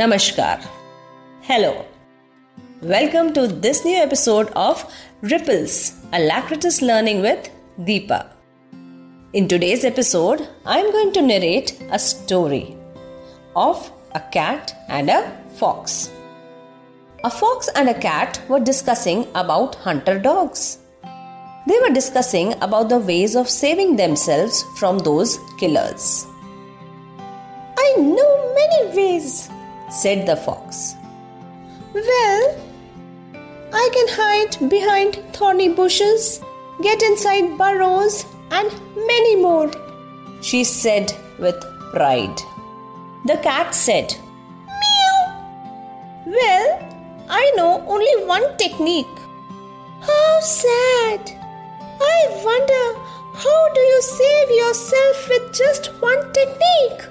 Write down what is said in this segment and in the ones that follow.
Namaskar. Hello. Welcome to this new episode of Ripples, Alacritus Learning with Deepa. In today's episode, I'm going to narrate a story of a cat and a fox. A fox and a cat were discussing about hunter dogs. They were discussing about the ways of saving themselves from those killers. I know many ways, said the fox. Well, I can hide behind thorny bushes, get inside burrows, and many more, she said with pride. The cat said, Meow. Well, I know only one technique. How sad! I wonder how do you save yourself with just one technique?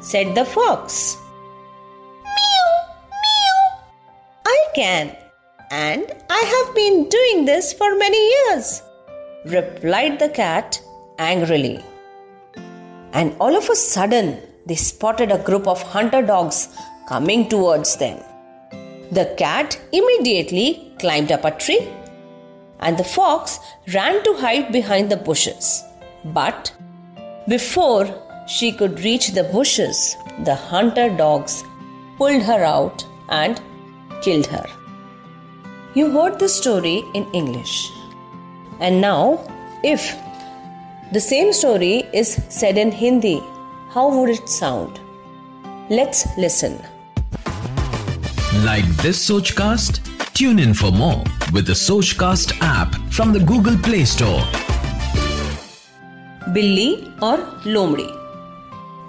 said the fox. Can, and I have been doing this for many years, replied the cat angrily. And all of a sudden, they spotted a group of hunter dogs coming towards them. The cat immediately climbed up a tree, and the fox ran to hide behind the bushes. But before she could reach the bushes, the hunter dogs pulled her out and killed her. You heard the story in English. And now, if the same story is said in Hindi, how would it sound? Let's listen. Like this Sochcast? Tune in for more with the Sochcast app from the Google Play Store. Billi or Lomri?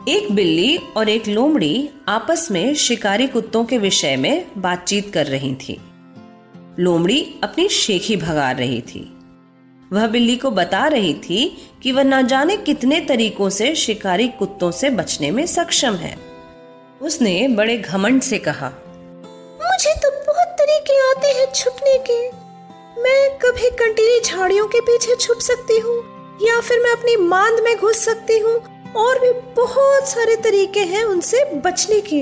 एक बिल्ली और एक लोमड़ी आपस में शिकारी कुत्तों के विषय में बातचीत कर रही थी। लोमड़ी अपनी शेखी भगा रही थी। वह बिल्ली को बता रही थी कि वह न जाने कितने तरीकों से शिकारी कुत्तों से बचने में सक्षम है। उसने बड़े घमंड से कहा, मुझे तो बहुत तरीके आते हैं छुपने के। मैं कभी कंटीली झाड़ियों के पीछे छुप सकती हूँ या फिर मैं अपनी मांद में घुस सकती हूँ। और भी बहुत सारे तरीके हैं उनसे बचने के।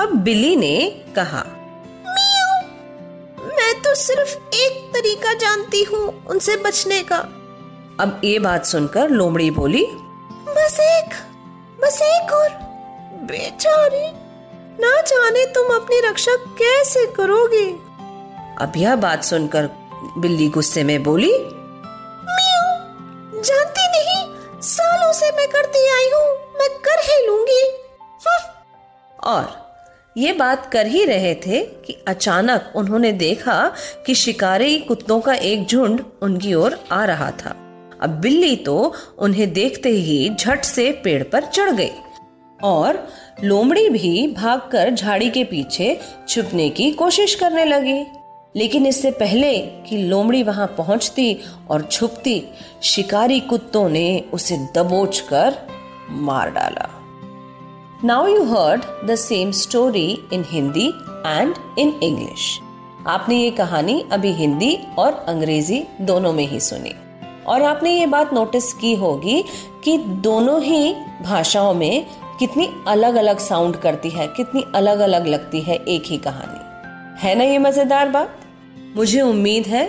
अब बिल्ली ने कहा मैं तो सिर्फ़ एक तरीका जानती हूँ उनसे बचने का। अब ये बात सुनकर लोमड़ी बोली बस एक बस एक और। बेचारी ना जाने तुम अपनी रक्षा कैसे करोगे। अब यह बात सुनकर बिल्ली गुस्से में बोली जानती नहीं से मैं करती आई हूँ, मैं कर ही लूँगी। और ये बात कर ही रहे थे कि अचानक उन्होंने देखा कि शिकारी कुत्तों का एक झुंड उनकी ओर आ रहा था। अब बिल्ली तो उन्हें देखते ही झट से पेड़ पर चढ़ गई और लोमड़ी भी भागकर झाड़ी के पीछे छुपने की कोशिश करने लगी। लेकिन इससे पहले कि लोमड़ी वहाँ पहुँचती और छुपती, शिकारी कुत्तों ने उसे दबोच कर मार डाला। Now you heard the same story in Hindi and in English आपने ये कहानी अभी हिंदी और अंग्रेज़ी दोनों में ही सुनी। और आपने ये बात नोटिस की होगी कि दोनों ही भाषाओं में कितनी अलग अलग साउंड करती है, कितनी अलग अलग लगती है एक ही कहानी। है ना ये मज़ेदार बात? मुझे उम्मीद है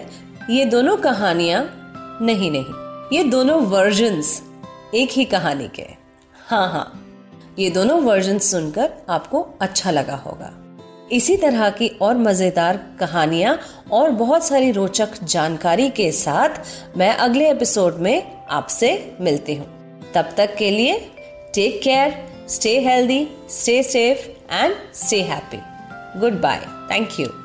ये दोनों कहानियाँ नहीं नहीं, ये दोनों वर्जन्स एक ही कहानी के। हाँ हाँ ये दोनों वर्जन सुनकर आपको अच्छा लगा होगा। इसी तरह की और मज़ेदार कहानियाँ और बहुत सारी रोचक जानकारी के साथ मैं अगले एपिसोड में आपसे मिलती हूँ। तब तक के लिए take care stay healthy stay safe and stay happy good bye thank you